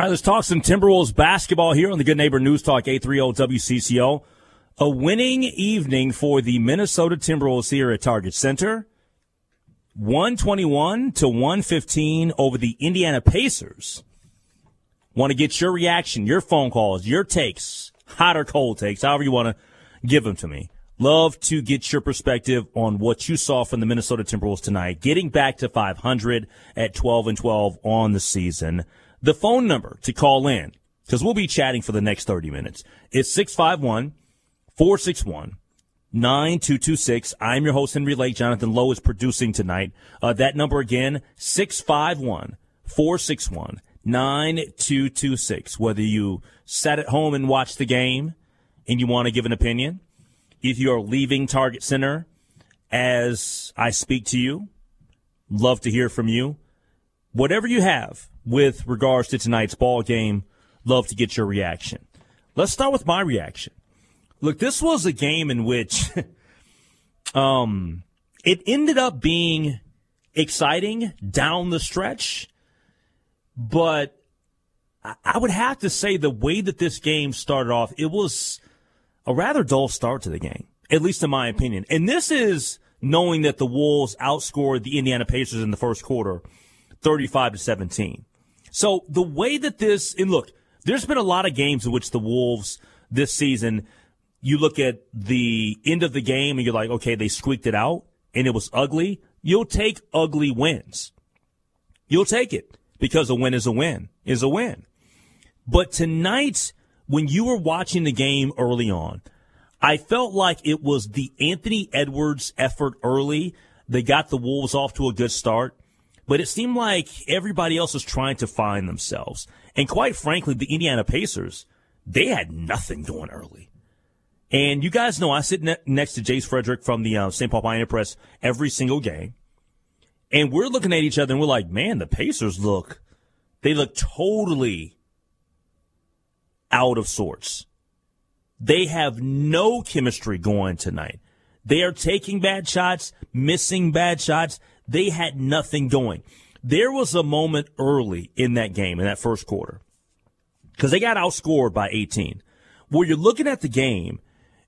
All right, let's talk some Timberwolves basketball here on the Good Neighbor News Talk 830 WCCO. A winning evening for the Minnesota Timberwolves here at Target Center. 121 to 115 over the Indiana Pacers. Want to get your reaction, your phone calls, your takes, hot or cold takes, however you want to give them to me. Love to get your perspective on what you saw from the Minnesota Timberwolves tonight, getting back to 500 at 12 and 12 on the season. The phone number to call in, because we'll be chatting for the next 30 minutes, is 651 461 9226. I'm your host, Henry Lake. Jonathan Lowe is producing tonight. Uh, that number again, 651 461 9226. Whether you sat at home and watched the game and you want to give an opinion, if you are leaving Target Center as I speak to you, love to hear from you. Whatever you have, with regards to tonight's ball game. Love to get your reaction. Let's start with my reaction. Look, this was a game in which um, it ended up being exciting down the stretch, but I would have to say the way that this game started off, it was a rather dull start to the game, at least in my opinion. And this is knowing that the Wolves outscored the Indiana Pacers in the first quarter 35 to 17. So the way that this, and look, there's been a lot of games in which the Wolves this season, you look at the end of the game and you're like, okay, they squeaked it out and it was ugly. You'll take ugly wins. You'll take it because a win is a win is a win. But tonight, when you were watching the game early on, I felt like it was the Anthony Edwards effort early. They got the Wolves off to a good start but it seemed like everybody else was trying to find themselves. And quite frankly, the Indiana Pacers, they had nothing going early. And you guys know I sit ne- next to Jace Frederick from the uh, St. Paul Pioneer Press every single game. And we're looking at each other and we're like, man, the Pacers look, they look totally out of sorts. They have no chemistry going tonight. They are taking bad shots, missing bad shots. They had nothing going. There was a moment early in that game, in that first quarter, because they got outscored by 18, where you're looking at the game,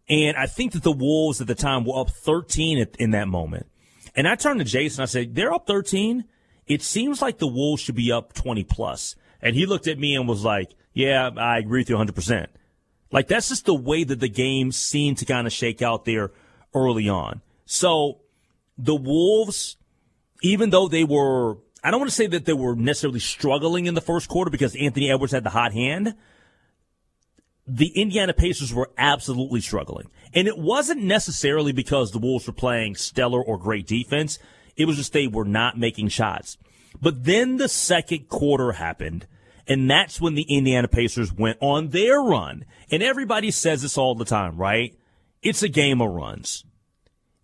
and I think that the Wolves at the time were up 13 in that moment. And I turned to Jason, I said, they're up 13. It seems like the Wolves should be up 20 plus. And he looked at me and was like, yeah, I agree with you 100%. Like, that's just the way that the game seemed to kind of shake out there early on. So the Wolves even though they were, I don't want to say that they were necessarily struggling in the first quarter because Anthony Edwards had the hot hand. The Indiana Pacers were absolutely struggling. And it wasn't necessarily because the Wolves were playing stellar or great defense. It was just they were not making shots. But then the second quarter happened, and that's when the Indiana Pacers went on their run. And everybody says this all the time, right? It's a game of runs.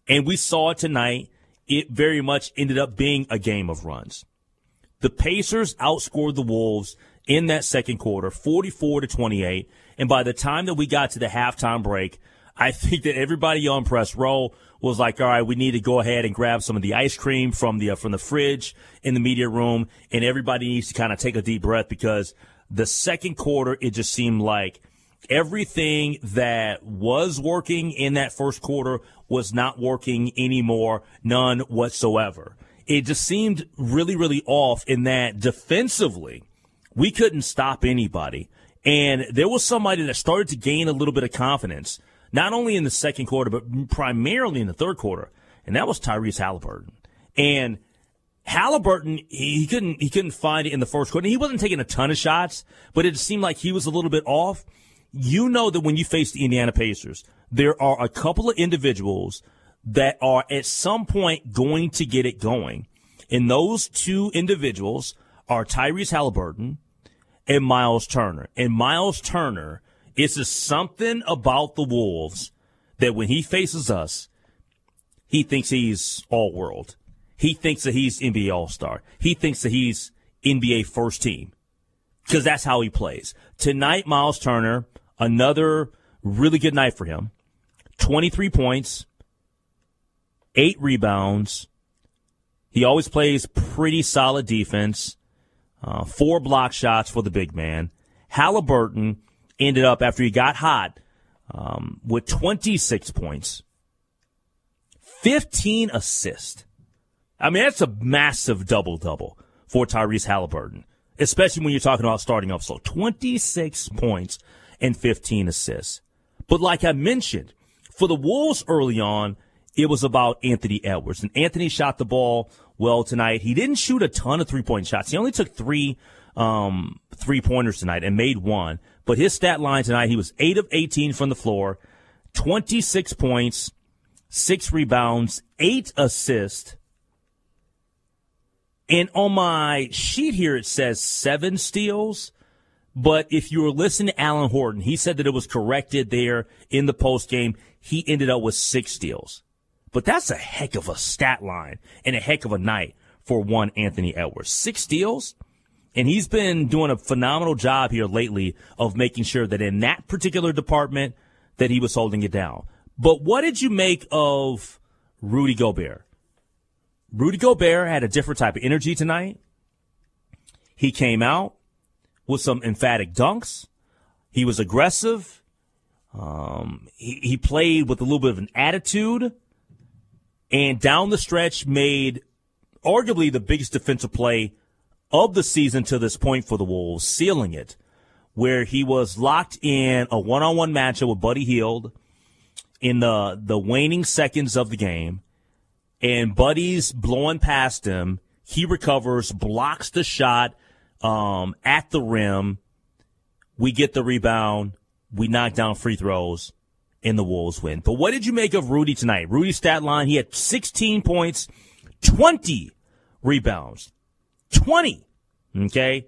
And we saw it tonight it very much ended up being a game of runs. The Pacers outscored the Wolves in that second quarter, 44 to 28. And by the time that we got to the halftime break, I think that everybody on press row was like, all right, we need to go ahead and grab some of the ice cream from the, uh, from the fridge in the media room. And everybody needs to kind of take a deep breath because the second quarter, it just seemed like everything that was working in that first quarter was not working anymore, none whatsoever. It just seemed really, really off in that defensively, we couldn't stop anybody. And there was somebody that started to gain a little bit of confidence, not only in the second quarter, but primarily in the third quarter. And that was Tyrese Halliburton. And Halliburton, he couldn't, he couldn't find it in the first quarter. He wasn't taking a ton of shots, but it seemed like he was a little bit off you know that when you face the Indiana Pacers, there are a couple of individuals that are at some point going to get it going. And those two individuals are Tyrese Halliburton and Miles Turner. And Miles Turner is just something about the Wolves that when he faces us, he thinks he's all world. He thinks that he's NBA All Star. He thinks that he's NBA first team because that's how he plays. Tonight, Miles Turner Another really good night for him. 23 points, eight rebounds. He always plays pretty solid defense. uh, four block shots for the big man. Halliburton ended up after he got hot um, with 26 points, 15 assists. I mean, that's a massive double double for Tyrese Halliburton, especially when you're talking about starting up. So 26 points and 15 assists. But like I mentioned, for the Wolves early on, it was about Anthony Edwards. And Anthony shot the ball well tonight. He didn't shoot a ton of three point shots. He only took three, um, three pointers tonight and made one. But his stat line tonight, he was eight of 18 from the floor, 26 points, six rebounds, eight assists. And on my sheet here, it says seven steals. But if you were listening to Alan Horton, he said that it was corrected there in the post game. He ended up with six steals. But that's a heck of a stat line and a heck of a night for one Anthony Edwards. Six steals. And he's been doing a phenomenal job here lately of making sure that in that particular department that he was holding it down. But what did you make of Rudy Gobert? Rudy Gobert had a different type of energy tonight. He came out with some emphatic dunks. He was aggressive. Um, he, he played with a little bit of an attitude and down the stretch made arguably the biggest defensive play of the season to this point for the Wolves, sealing it, where he was locked in a one-on-one matchup with Buddy Hield in the the waning seconds of the game, and Buddy's blowing past him. He recovers, blocks the shot um, at the rim. We get the rebound. We knock down free throws and the Wolves win. But what did you make of Rudy tonight? Rudy's stat line, he had 16 points, 20 rebounds. 20. Okay.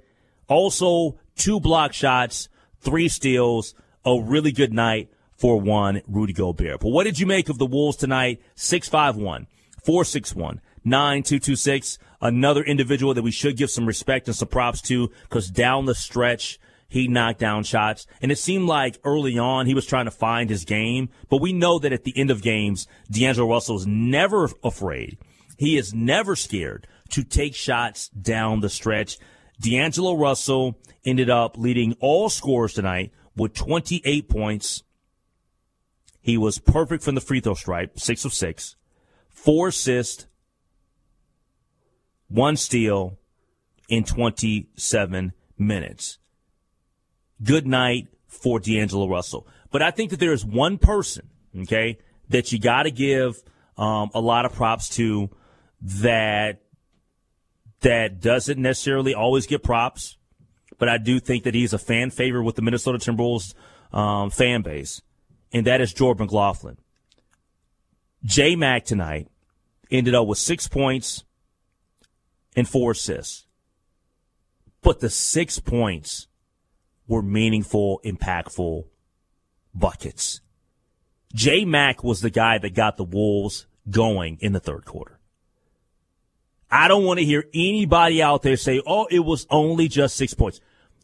Also two block shots, three steals, a really good night for one Rudy Gobert. But what did you make of the Wolves tonight? 651, 461, 9226. Another individual that we should give some respect and some props to because down the stretch, he knocked down shots. And it seemed like early on he was trying to find his game. But we know that at the end of games, D'Angelo Russell is never afraid. He is never scared to take shots down the stretch. D'Angelo Russell ended up leading all scorers tonight with 28 points. He was perfect from the free throw stripe, six of six, four assists, one steal in 27 minutes good night for D'Angelo Russell. But I think that there is one person, okay, that you got to give um, a lot of props to that that doesn't necessarily always get props, but I do think that he's a fan favorite with the Minnesota Timberwolves um, fan base, and that is Jordan McLaughlin. J Mac tonight ended up with six points and four assists. But the six points were meaningful, impactful buckets. J Mac was the guy that got the Wolves going in the third quarter. I don't want to hear anybody out there say, oh, it was only just six points.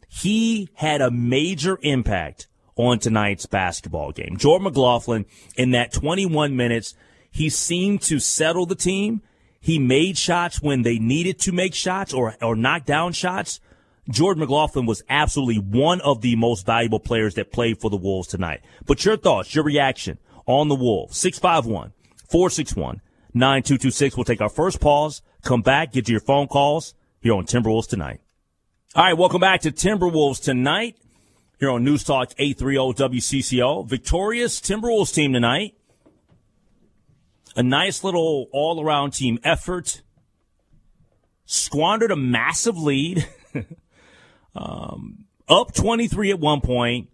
He had a major impact on tonight's basketball game. Jordan McLaughlin, in that 21 minutes, he seemed to settle the team. He made shots when they needed to make shots or, or knock down shots. Jordan McLaughlin was absolutely one of the most valuable players that played for the Wolves tonight. But your thoughts, your reaction on the Wolves, 651 461 9226. We'll take our first pause, come back, get to your phone calls here on Timberwolves Tonight. All right, welcome back to Timberwolves Tonight here on News Talk 830 WCCO. Victorious Timberwolves team tonight. A nice little all around team effort. Squandered a massive lead. Um, up 23 at one point,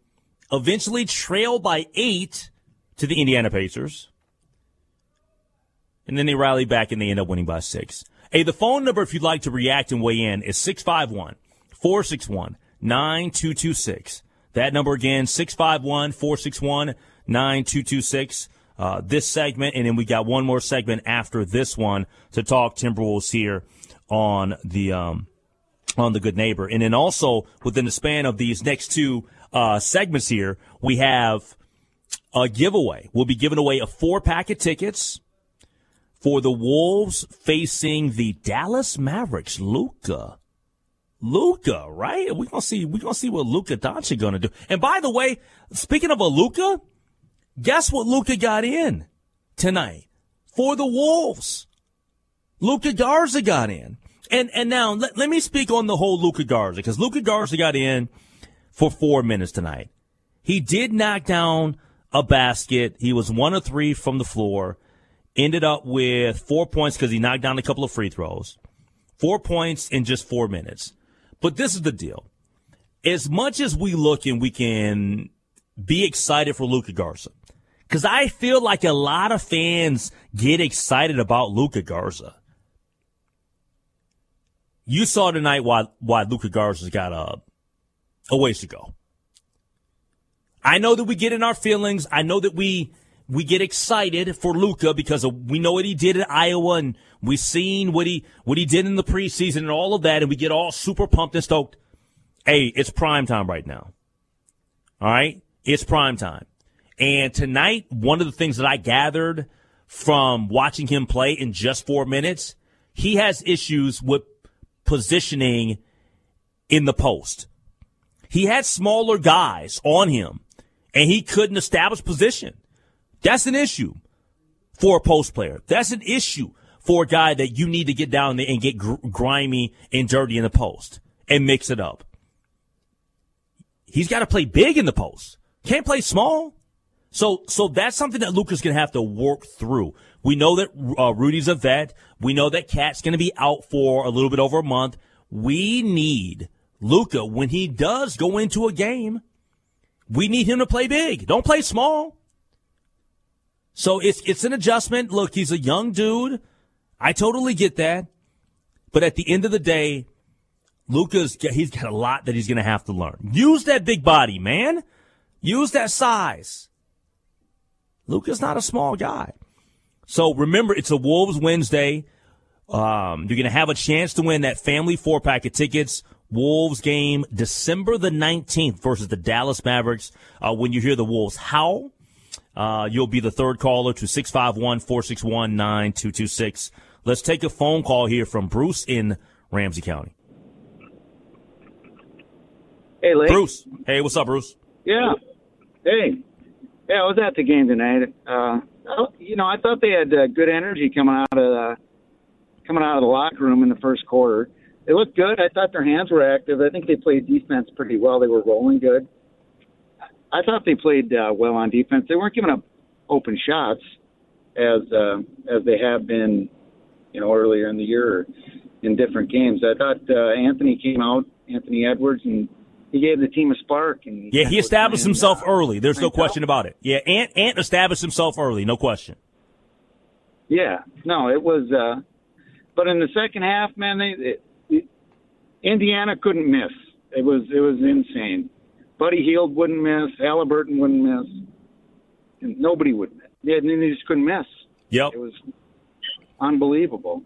eventually trailed by eight to the Indiana Pacers. And then they rally back and they end up winning by six. Hey, the phone number, if you'd like to react and weigh in, is 651 461 9226. That number again, 651 461 9226. Uh, this segment, and then we got one more segment after this one to talk Timberwolves here on the um, on the good neighbor. And then also within the span of these next two uh, segments here, we have a giveaway. We'll be giving away a four pack of tickets for the Wolves facing the Dallas Mavericks. Luka. Luka, right? We're gonna see we're gonna see what Luka Doncic gonna do. And by the way, speaking of a Luka, guess what Luka got in tonight for the Wolves? Luka Garza got in. And and now let, let me speak on the whole Luka Garza, because Luka Garza got in for four minutes tonight. He did knock down a basket. He was one of three from the floor. Ended up with four points because he knocked down a couple of free throws. Four points in just four minutes. But this is the deal. As much as we look and we can be excited for Luka Garza, because I feel like a lot of fans get excited about Luka Garza. You saw tonight why why Luka Garza's got a a ways to go. I know that we get in our feelings. I know that we we get excited for Luka because we know what he did at Iowa and we've seen what he what he did in the preseason and all of that, and we get all super pumped and stoked. Hey, it's prime time right now. All right, it's prime time. And tonight, one of the things that I gathered from watching him play in just four minutes, he has issues with positioning in the post. He had smaller guys on him, and he couldn't establish position. That's an issue for a post player. That's an issue for a guy that you need to get down there and get gr- grimy and dirty in the post and mix it up. He's got to play big in the post. Can't play small. So, so that's something that Luka's going to have to work through. We know that uh, Rudy's a vet. We know that KAT's going to be out for a little bit over a month. We need Luka when he does go into a game. We need him to play big. Don't play small. So it's it's an adjustment. Look, he's a young dude. I totally get that. But at the end of the day, Luka's he's got a lot that he's going to have to learn. Use that big body, man. Use that size. Luka's not a small guy. So remember, it's a Wolves Wednesday. Um, you're going to have a chance to win that family four pack of tickets. Wolves game December the 19th versus the Dallas Mavericks. Uh, when you hear the Wolves howl, uh, you'll be the third caller to 651 461 9226. Let's take a phone call here from Bruce in Ramsey County. Hey, Lee. Bruce. Hey, what's up, Bruce? Yeah. Hey. Yeah, I was at the game tonight. Uh, you know, I thought they had uh, good energy coming out of the, coming out of the locker room in the first quarter. They looked good. I thought their hands were active. I think they played defense pretty well. They were rolling good. I thought they played uh, well on defense. They weren't giving up open shots as uh, as they have been, you know, earlier in the year in different games. I thought uh, Anthony came out, Anthony Edwards, and he gave the team a spark. And yeah, he established himself uh, early. There's no question about it. Yeah, Ant Ant established himself early, no question. Yeah, no, it was. uh But in the second half, man, they, it, it, Indiana couldn't miss. It was it was insane. Buddy Hield wouldn't miss. Halliburton wouldn't miss. And nobody would miss. Yeah, and they just couldn't miss. Yep. It was unbelievable.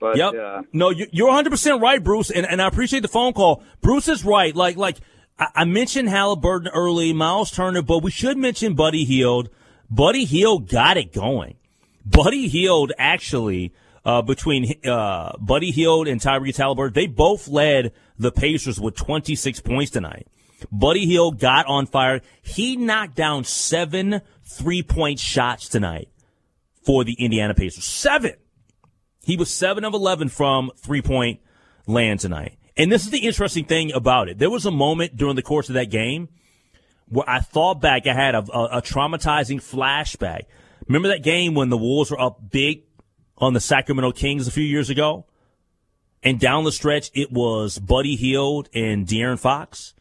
But, yep. Uh, no, you're 100 percent right, Bruce, and, and I appreciate the phone call. Bruce is right. Like like I, I mentioned Halliburton early, Miles Turner, but we should mention Buddy Hield. Buddy Hield got it going. Buddy Hield actually uh, between uh, Buddy Hield and Tyrese Halliburton, they both led the Pacers with 26 points tonight. Buddy Hield got on fire. He knocked down seven three point shots tonight for the Indiana Pacers. Seven. He was seven of 11 from three point land tonight. And this is the interesting thing about it. There was a moment during the course of that game where I thought back, I had a, a, a traumatizing flashback. Remember that game when the Wolves were up big on the Sacramento Kings a few years ago? And down the stretch, it was Buddy Hield and De'Aaron Fox.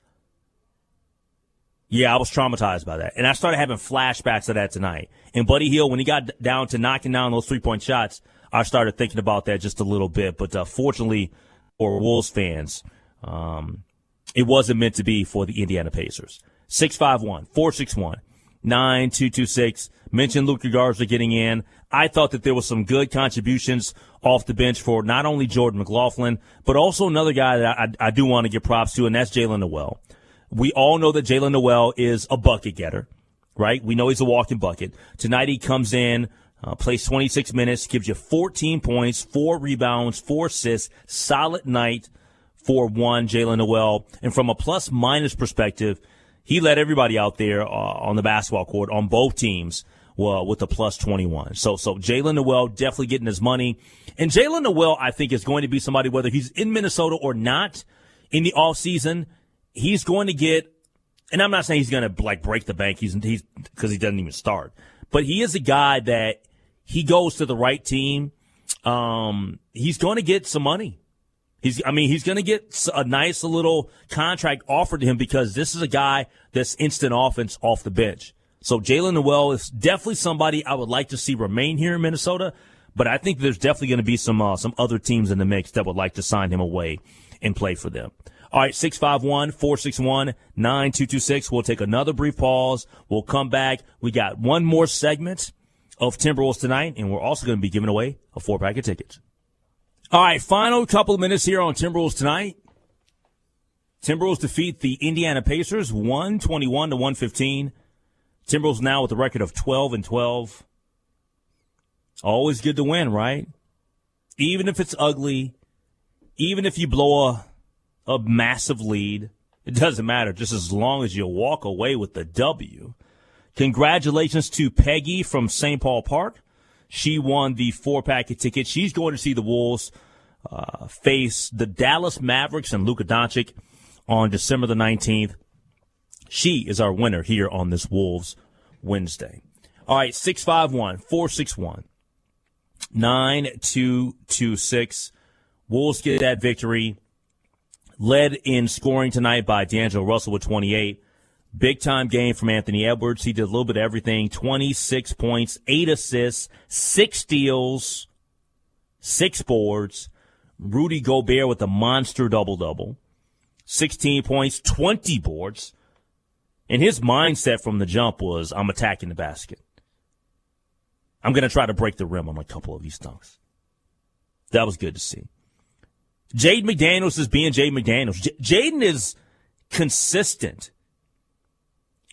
Yeah, I was traumatized by that. And I started having flashbacks of that tonight. And Buddy Hield, when he got down to knocking down those three point shots, I started thinking about that just a little bit. But uh, fortunately for Wolves fans, um, it wasn't meant to be for the Indiana Pacers. 651 461 9226. Mentioned Luka Garza getting in. I thought that there was some good contributions off the bench for not only Jordan McLaughlin, but also another guy that I, I do want to give props to, and that's Jaylen Nowell. We all know that Jaylen Nowell is a bucket getter, right? We know he's a walking bucket. Tonight he comes in, uh, plays 26 minutes, gives you 14 points, four rebounds, four assists, solid night for one, Jaylen Nowell. And from a plus minus perspective, he led everybody out there uh, on the basketball court on both teams well, with a plus 21. So, so Jaylen Nowell definitely getting his money. And Jaylen Nowell, I think, is going to be somebody, whether he's in Minnesota or not in the off season, he's going to get, and I'm not saying he's going to like break the bank. He's, he's, cause he doesn't even start, but he is a guy that he goes to the right team. Um, he's going to get some money. He's, I mean, he's going to get a nice little contract offered to him because this is a guy that's instant offense off the bench. So Jaylen Nowell is definitely somebody I would like to see remain here in Minnesota, but I think there's definitely going to be some uh, some other teams in the mix that would like to sign him away and play for them. All right, 651 461 9226. We'll take another brief pause. We'll come back. We got one more segment of Timberwolves tonight, and we're also going to be giving away a four pack of tickets. All right, final couple of minutes here on Timberwolves tonight. Timberwolves defeat the Indiana Pacers 121 to 115. Timberwolves now with a record of 12 and 12. Always good to win, right? Even if it's ugly, even if you blow a, a massive lead, it doesn't matter just as long as you walk away with the W. Congratulations to Peggy from St. Paul Park. She won the four packet ticket. She's going to see the Wolves uh, face the Dallas Mavericks and Luka Doncic on December the 19th. She is our winner here on this Wolves Wednesday. All right, 651 461 9226. Wolves get that victory. Led in scoring tonight by D'Angelo Russell with 28. Big time game from Anthony Edwards. He did a little bit of everything 26 points, 8 assists, 6 steals, 6 boards. Rudy Gobert with a monster double double. 16 points, 20 boards. And his mindset from the jump was, I'm attacking the basket. I'm going to try to break the rim on a couple of these dunks. That was good to see. Jaden McDaniels is being Jaden McDaniels. J- Jaden is consistent.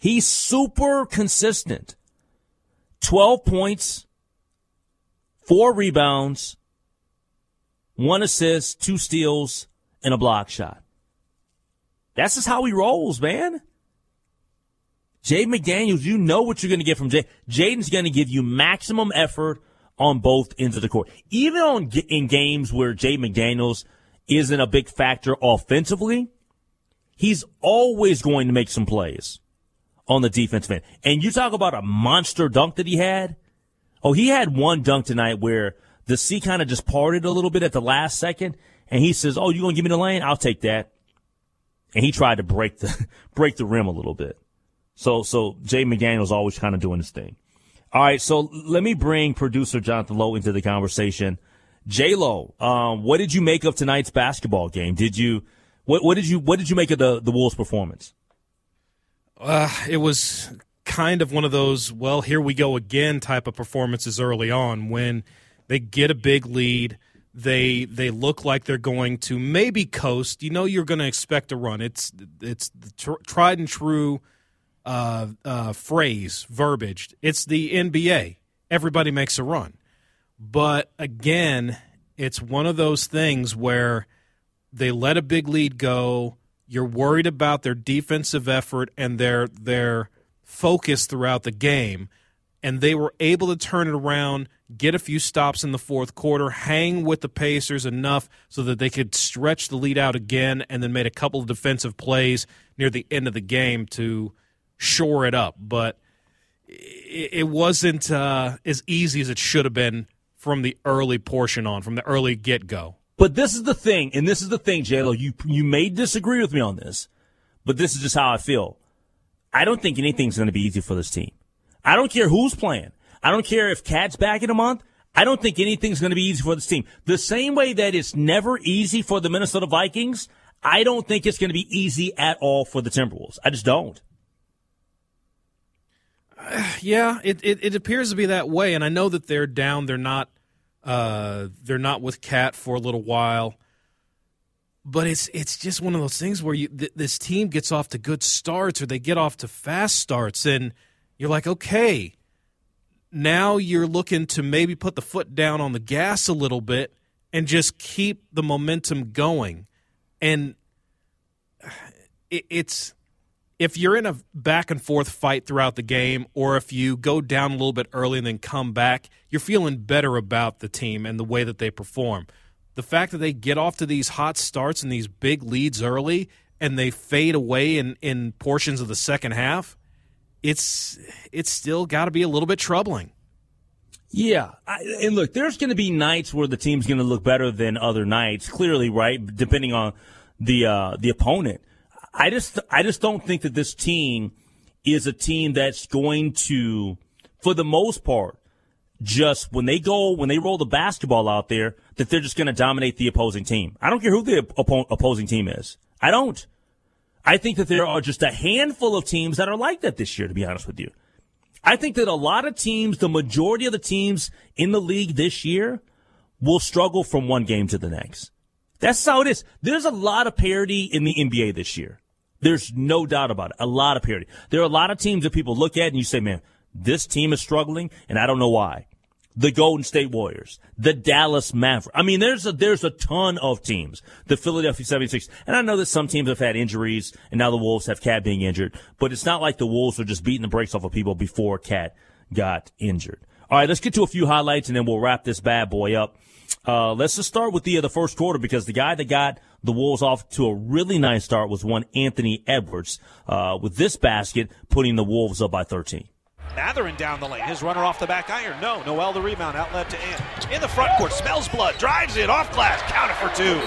He's super consistent. 12 points, four rebounds, one assist, two steals, and a block shot. That's just how he rolls, man. Jay McDaniels, you know what you're going to get from Jay. Jaden's going to give you maximum effort on both ends of the court. Even on in games where Jay McDaniels isn't a big factor offensively, he's always going to make some plays on the defensive end. And you talk about a monster dunk that he had. Oh, he had one dunk tonight where the sea kind of just parted a little bit at the last second, and he says, "Oh, you gonna give me the lane? I'll take that." And he tried to break the break the rim a little bit. So, so Jay McDaniel's always kind of doing his thing. All right. So let me bring producer Jonathan Lowe into the conversation. J Lo, um, what did you make of tonight's basketball game? Did you, what, what did you, what did you make of the, the Wolves performance? Uh, it was kind of one of those, well, here we go again type of performances early on when they get a big lead. They they look like they're going to maybe coast. You know you're going to expect a run. It's it's the tr- tried and true uh, uh, phrase, verbiage. It's the NBA. Everybody makes a run. But again, it's one of those things where they let a big lead go. You're worried about their defensive effort and their their focus throughout the game, and they were able to turn it around, get a few stops in the fourth quarter, hang with the Pacers enough so that they could stretch the lead out again, and then made a couple of defensive plays near the end of the game to shore it up, but it wasn't uh, as easy as it should have been from the early portion on, from the early get go. But this is the thing, and this is the thing, JLo. You you may disagree with me on this, but this is just how I feel. I don't think anything's going to be easy for this team. I don't care who's playing. I don't care if KAT's back in a month. I don't think anything's going to be easy for this team. The same way that it's never easy for the Minnesota Vikings, I don't think it's going to be easy at all for the Timberwolves. I just don't. yeah, it, it, it appears to be that way, and I know that they're down. They're not uh, they're not with KAT for a little while, but it's it's just one of those things where you th- this team gets off to good starts or they get off to fast starts, and you're like, okay, now you're looking to maybe put the foot down on the gas a little bit and just keep the momentum going. and it, it's if you're in a back and forth fight throughout the game, or if you go down a little bit early and then come back, you're feeling better about the team and the way that they perform. The fact that they get off to these hot starts and these big leads early and they fade away in, in portions of the second half, it's it's still got to be a little bit troubling. Yeah, I, and look, there's going to be nights where the team's going to look better than other nights. Clearly, right, depending on the uh, the opponent. I just I just don't think that this team is a team that's going to, for the most part, just when they go when they roll the basketball out there, that they're just going to dominate the opposing team. I don't care who the oppo- opposing team is. I don't. I think that there are just a handful of teams that are like that this year. To be honest with you, I think that a lot of teams, the majority of the teams in the league this year, will struggle from one game to the next. That's how it is. There's a lot of parity in the NBA this year. There's no doubt about it. A lot of parity. There are a lot of teams that people look at and you say, man, this team is struggling and I don't know why. The Golden State Warriors, the Dallas Mavericks. I mean, there's a, there's a ton of teams. The Philadelphia 76. And I know that some teams have had injuries and now the Wolves have KAT being injured, but it's not like the Wolves are just beating the brakes off of people before KAT got injured. All right, let's get to a few highlights and then we'll wrap this bad boy up. Uh, let's just start with the uh, the first quarter because the guy that got the Wolves off to a really nice start was one Anthony Edwards uh, with this basket putting the Wolves up by 13. Mathurin down the lane. His runner off the back iron. No. Nowell the rebound. Outlet to Ant. In the front court. Smells blood. Drives it. Off glass. Count it for two.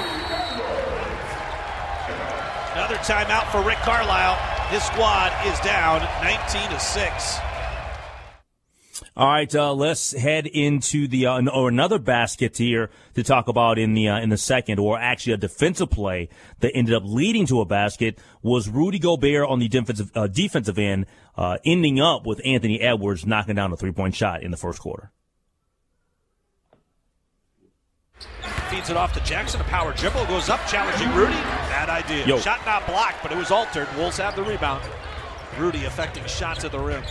Another timeout for Rick Carlisle. His squad is down 19 to 6. All right, uh, let's head into the uh, or another basket here to talk about in the uh, in the second, or actually a defensive play that ended up leading to a basket was Rudy Gobert on the defensive uh, defensive end, uh, ending up with Anthony Edwards knocking down a three point shot in the first quarter. Feeds it off to Jackson. A power dribble goes up, challenging Rudy. Bad idea. Yo. Shot not blocked, but it was altered. Wolves have the rebound. Rudy affecting shots at the rim.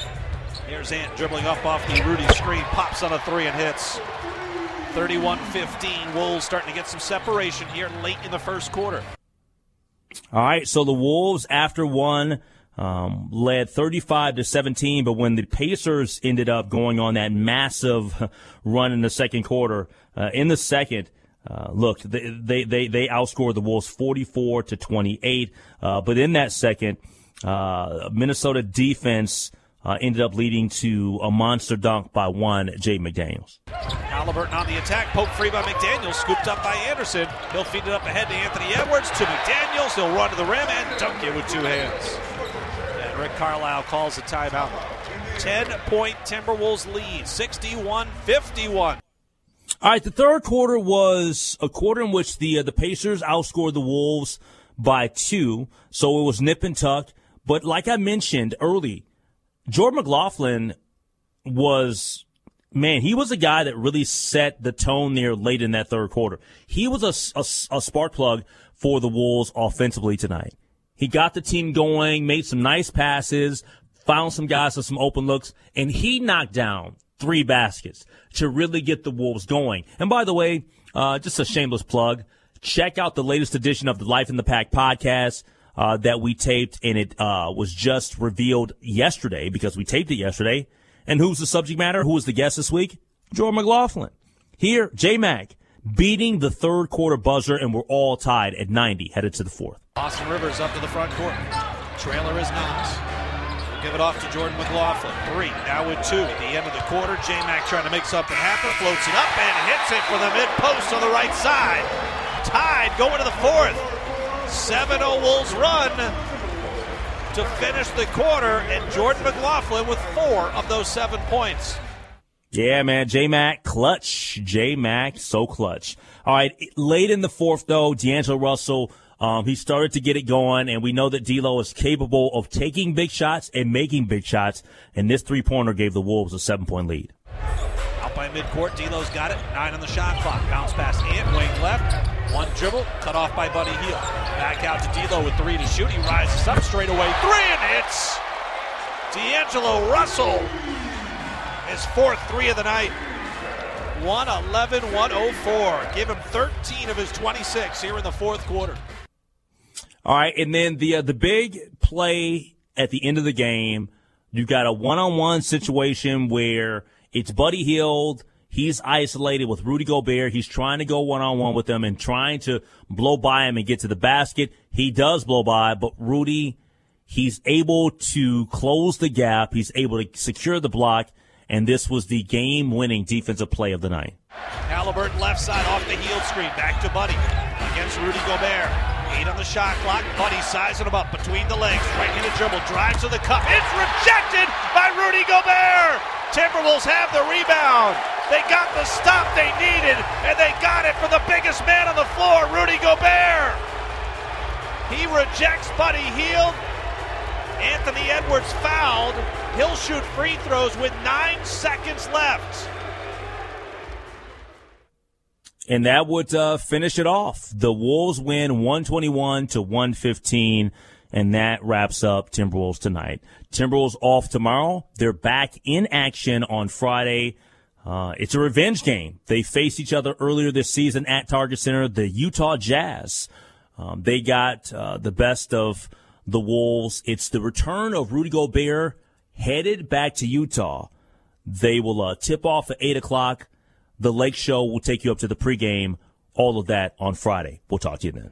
Here's Ant dribbling up off the Rudy screen, pops on a three and hits. 31-15. Wolves starting to get some separation here late in the first quarter. All right, so the Wolves after one um, led 35 to 17, but when the Pacers ended up going on that massive run in the second quarter, uh, in the second. Uh, look, they, they, they, they outscored the Wolves 44 to 28. Uh, but in that second, uh, Minnesota defense uh, ended up leading to a monster dunk by one, Jay McDaniels. Halliburton on the attack, poke free by McDaniels, scooped up by Anderson. He'll feed it up ahead to Anthony Edwards, to McDaniels. He'll run to the rim and dunk it with two hands. And Rick Carlisle calls a timeout. 10 point Timberwolves lead, 61 51. All right, the third quarter was a quarter in which the uh, the Pacers outscored the Wolves by two, so it was nip and tuck. But like I mentioned early, Jordan McLaughlin was man, he was a guy that really set the tone there late in that third quarter. He was a, a, a, spark plug for the Wolves offensively tonight. He got the team going, made some nice passes, found some guys with some open looks, and he knocked down three baskets to really get the Wolves going. And by the way, uh, just a shameless plug. Check out the latest edition of the Life in the Pack podcast. Uh, that we taped, and it uh, was just revealed yesterday because we taped it yesterday. And who's the subject matter? Who was the guest this week? Jordan McLaughlin. Here, J Mac beating the third quarter buzzer, and we're all tied at 90, headed to the fourth. Austin Rivers up to the front court. Trailer is Knox. We'll give it off to Jordan McLaughlin. Three, now with two at the end of the quarter. J Mac trying to make something happen, floats it up and hits it for the mid post on the right side. Tied going to the fourth. 7 0 Wolves run to finish the quarter, and Jordan McLaughlin with four of those seven points. Yeah, man. J Mac, clutch. J Mac, so clutch. All right. Late in the fourth, though, D'Angelo Russell, um, he started to get it going, and we know that D'Lo is capable of taking big shots and making big shots, and this three pointer gave the Wolves a seven point lead. By midcourt, D'Lo's got it. Nine on the shot clock. Bounce pass Ant, wing left. One dribble, cut off by Buddy Hield. Back out to D'Lo with three to shoot. He rises up straight away. Three and hits. D'Angelo Russell. His fourth three of the night. 111 104. Give him 13 of his 26 here in the fourth quarter. All right, and then the uh, the big play at the end of the game, You've got a one on one situation where it's Buddy Hield. He's isolated with Rudy Gobert. He's trying to go one on one with him and trying to blow by him and get to the basket. He does blow by, but Rudy, he's able to close the gap. He's able to secure the block. And this was the game winning defensive play of the night. Halliburton left side off the heel screen. Back to Buddy against Rudy Gobert. Eight on the shot clock. Buddy sizing him up between the legs. Right handed dribble. Drives to the cup. It's rejected by Rudy Gobert. Timberwolves have the rebound. They got the stop they needed, and they got it for the biggest man on the floor, Rudy Gobert. He rejects Buddy Hield. Anthony Edwards fouled. He'll shoot free throws with nine seconds left. And that would uh, finish it off. The Wolves win 121 to 115, and that wraps up Timberwolves tonight. Timberwolves off tomorrow. They're back in action on Friday. Uh, it's a revenge game. They faced each other earlier this season at Target Center. The Utah Jazz. Um, they got uh, the best of the Wolves. It's the return of Rudy Gobert headed back to Utah. They will uh, tip off at 8 o'clock. The Lake Show will take you up to the pregame. All of that on Friday. We'll talk to you then.